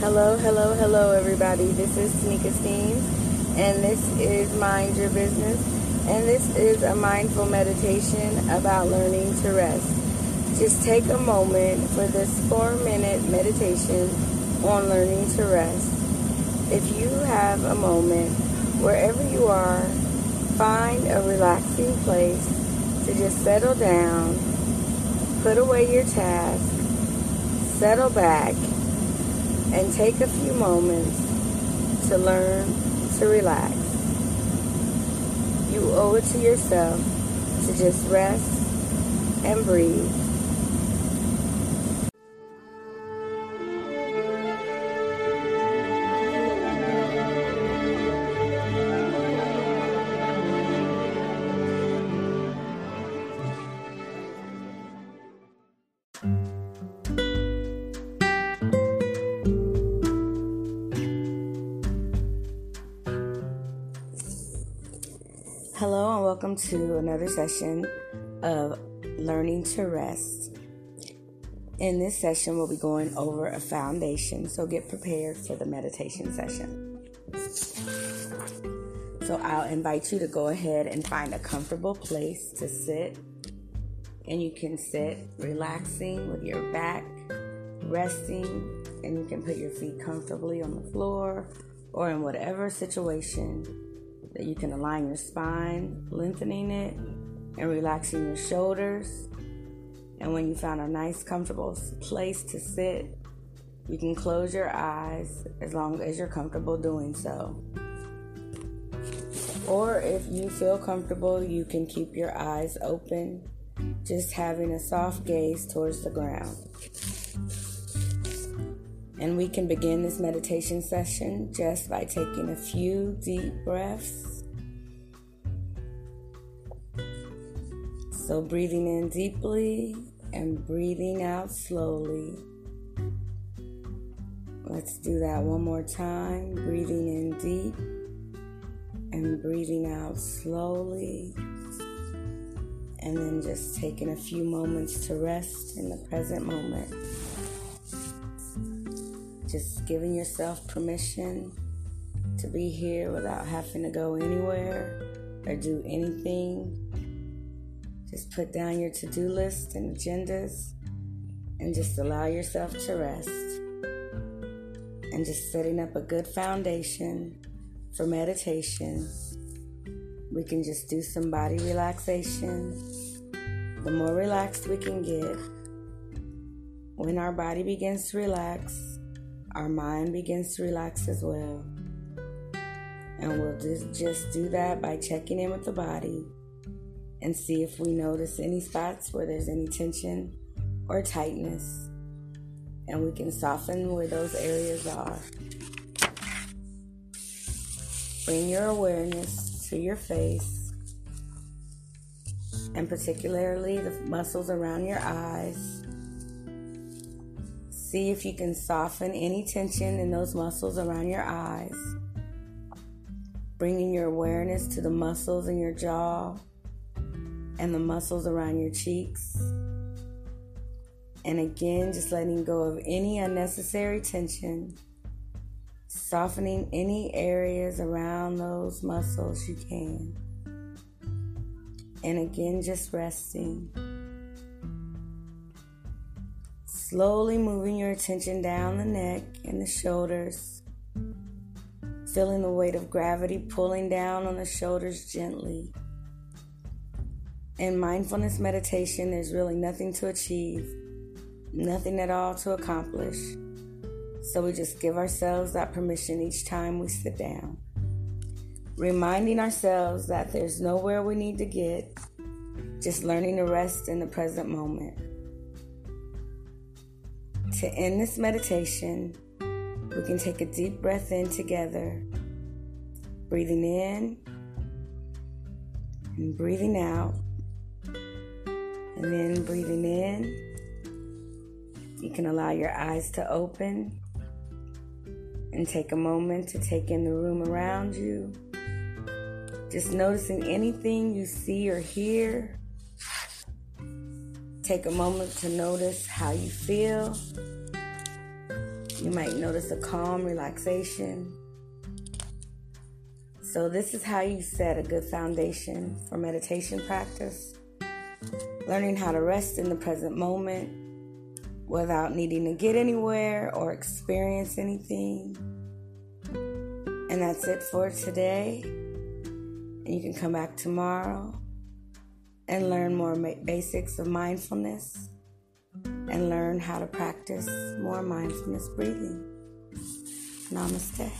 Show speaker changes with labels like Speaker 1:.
Speaker 1: Hello, hello, hello, everybody. This is Tanika and this is Mind Your Business, and this is a mindful meditation about learning to rest. Just take a moment for this four minute meditation on learning to rest. If you have a moment, wherever you are, find a relaxing place to just settle down, put away your task, settle back, and take a few moments to learn to relax. You owe it to yourself to just rest and breathe. Hello, and welcome to another session of Learning to Rest. In this session, we'll be going over a foundation, so get prepared for the meditation session. So, I'll invite you to go ahead and find a comfortable place to sit, and you can sit relaxing with your back resting, and you can put your feet comfortably on the floor or in whatever situation that you can align your spine, lengthening it, and relaxing your shoulders. And when you found a nice, comfortable place to sit, you can close your eyes as long as you're comfortable doing so. Or if you feel comfortable, you can keep your eyes open, just having a soft gaze towards the ground. And we can begin this meditation session just by taking a few deep breaths. So, breathing in deeply and breathing out slowly. Let's do that one more time. Breathing in deep and breathing out slowly. And then just taking a few moments to rest in the present moment just giving yourself permission to be here without having to go anywhere or do anything. Just put down your to do list and agendas and just allow yourself to rest. And just setting up a good foundation for meditation. We can just do some body relaxation. The more relaxed we can get, when our body begins to relax, our mind begins to relax as well. And we'll just, just do that by checking in with the body and see if we notice any spots where there's any tension or tightness. And we can soften where those areas are. Bring your awareness to your face and particularly the muscles around your eyes See if you can soften any tension in those muscles around your eyes. Bringing your awareness to the muscles in your jaw and the muscles around your cheeks. And again, just letting go of any unnecessary tension, softening any areas around those muscles you can. And again, just resting. Slowly moving your attention down the neck and the shoulders, feeling the weight of gravity pulling down on the shoulders gently. In mindfulness meditation, there's really nothing to achieve, nothing at all to accomplish. So we just give ourselves that permission each time we sit down, reminding ourselves that there's nowhere we need to get, just learning to rest in the present moment. To end this meditation, we can take a deep breath in together, breathing in and breathing out, and then breathing in. You can allow your eyes to open and take a moment to take in the room around you. Just noticing anything you see or hear Take a moment to notice how you feel. You might notice a calm relaxation. So, this is how you set a good foundation for meditation practice. Learning how to rest in the present moment without needing to get anywhere or experience anything. And that's it for today. And you can come back tomorrow and learn more basics of mindfulness and learn how to practice more mindfulness breathing. Namaste.